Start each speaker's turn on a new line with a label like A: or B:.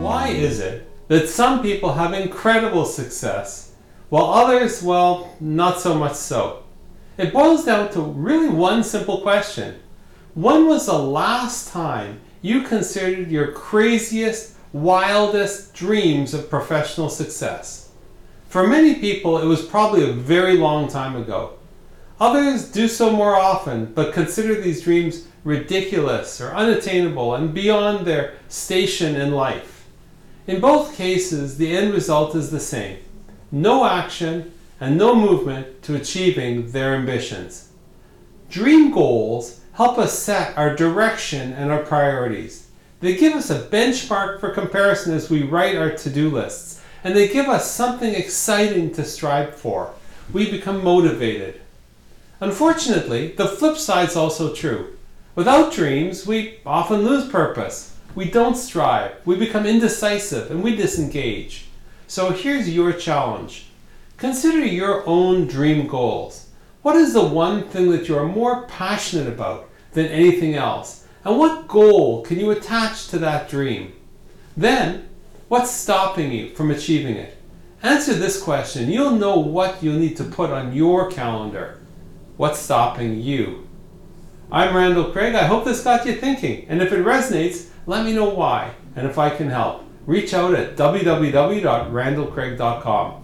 A: why is it that some people have incredible success while others, well, not so much so? It boils down to really one simple question. When was the last time you considered your craziest, wildest dreams of professional success? For many people, it was probably a very long time ago. Others do so more often, but consider these dreams ridiculous or unattainable and beyond their station in life. In both cases, the end result is the same no action and no movement to achieving their ambitions. Dream goals help us set our direction and our priorities. They give us a benchmark for comparison as we write our to do lists, and they give us something exciting to strive for. We become motivated. Unfortunately, the flip side is also true. Without dreams, we often lose purpose. We don't strive, we become indecisive, and we disengage. So here's your challenge consider your own dream goals. What is the one thing that you are more passionate about than anything else? And what goal can you attach to that dream? Then, what's stopping you from achieving it? Answer this question. You'll know what you'll need to put on your calendar. What's stopping you? I'm Randall Craig. I hope this got you thinking. And if it resonates, let me know why and if I can help. Reach out at www.randallcraig.com.